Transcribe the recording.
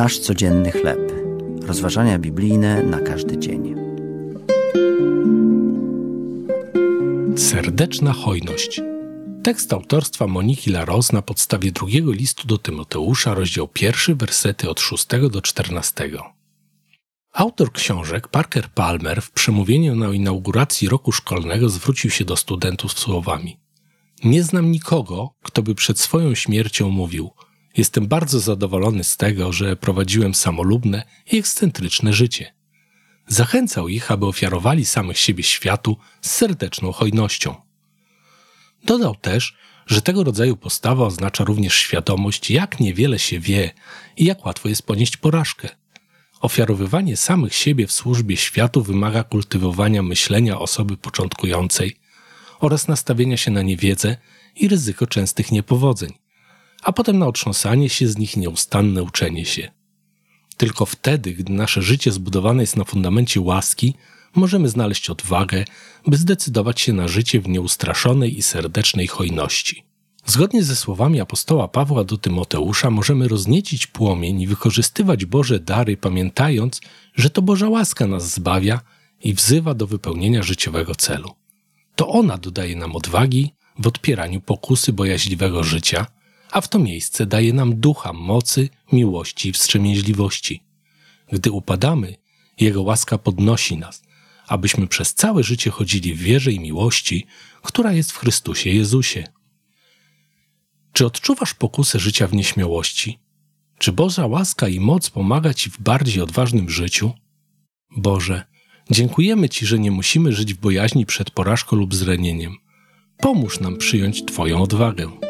Nasz codzienny chleb. Rozważania biblijne na każdy dzień. Serdeczna hojność. Tekst autorstwa Moniki Laros na podstawie drugiego listu do Tymoteusza, rozdział pierwszy, wersety od 6 do 14. Autor książek Parker Palmer w przemówieniu na inauguracji roku szkolnego zwrócił się do studentów słowami: Nie znam nikogo, kto by przed swoją śmiercią mówił: Jestem bardzo zadowolony z tego, że prowadziłem samolubne i ekscentryczne życie. Zachęcał ich, aby ofiarowali samych siebie światu z serdeczną hojnością. Dodał też, że tego rodzaju postawa oznacza również świadomość, jak niewiele się wie i jak łatwo jest ponieść porażkę. Ofiarowywanie samych siebie w służbie światu wymaga kultywowania myślenia osoby początkującej oraz nastawienia się na niewiedzę i ryzyko częstych niepowodzeń, a potem na otrząsanie się z nich nieustanne uczenie się. Tylko wtedy, gdy nasze życie zbudowane jest na fundamencie łaski, możemy znaleźć odwagę, by zdecydować się na życie w nieustraszonej i serdecznej hojności. Zgodnie ze słowami apostoła Pawła do Tymoteusza możemy rozniecić płomień i wykorzystywać Boże dary, pamiętając, że to Boża łaska nas zbawia i wzywa do wypełnienia życiowego celu. To ona dodaje nam odwagi w odpieraniu pokusy bojaźliwego życia, a w to miejsce daje nam ducha mocy, miłości i wstrzemięźliwości. Gdy upadamy, Jego łaska podnosi nas, abyśmy przez całe życie chodzili w wierze i miłości, która jest w Chrystusie Jezusie. Czy odczuwasz pokusę życia w nieśmiałości? Czy Boża łaska i moc pomaga Ci w bardziej odważnym życiu? Boże, dziękujemy Ci, że nie musimy żyć w bojaźni przed porażką lub zranieniem. Pomóż nam przyjąć Twoją odwagę.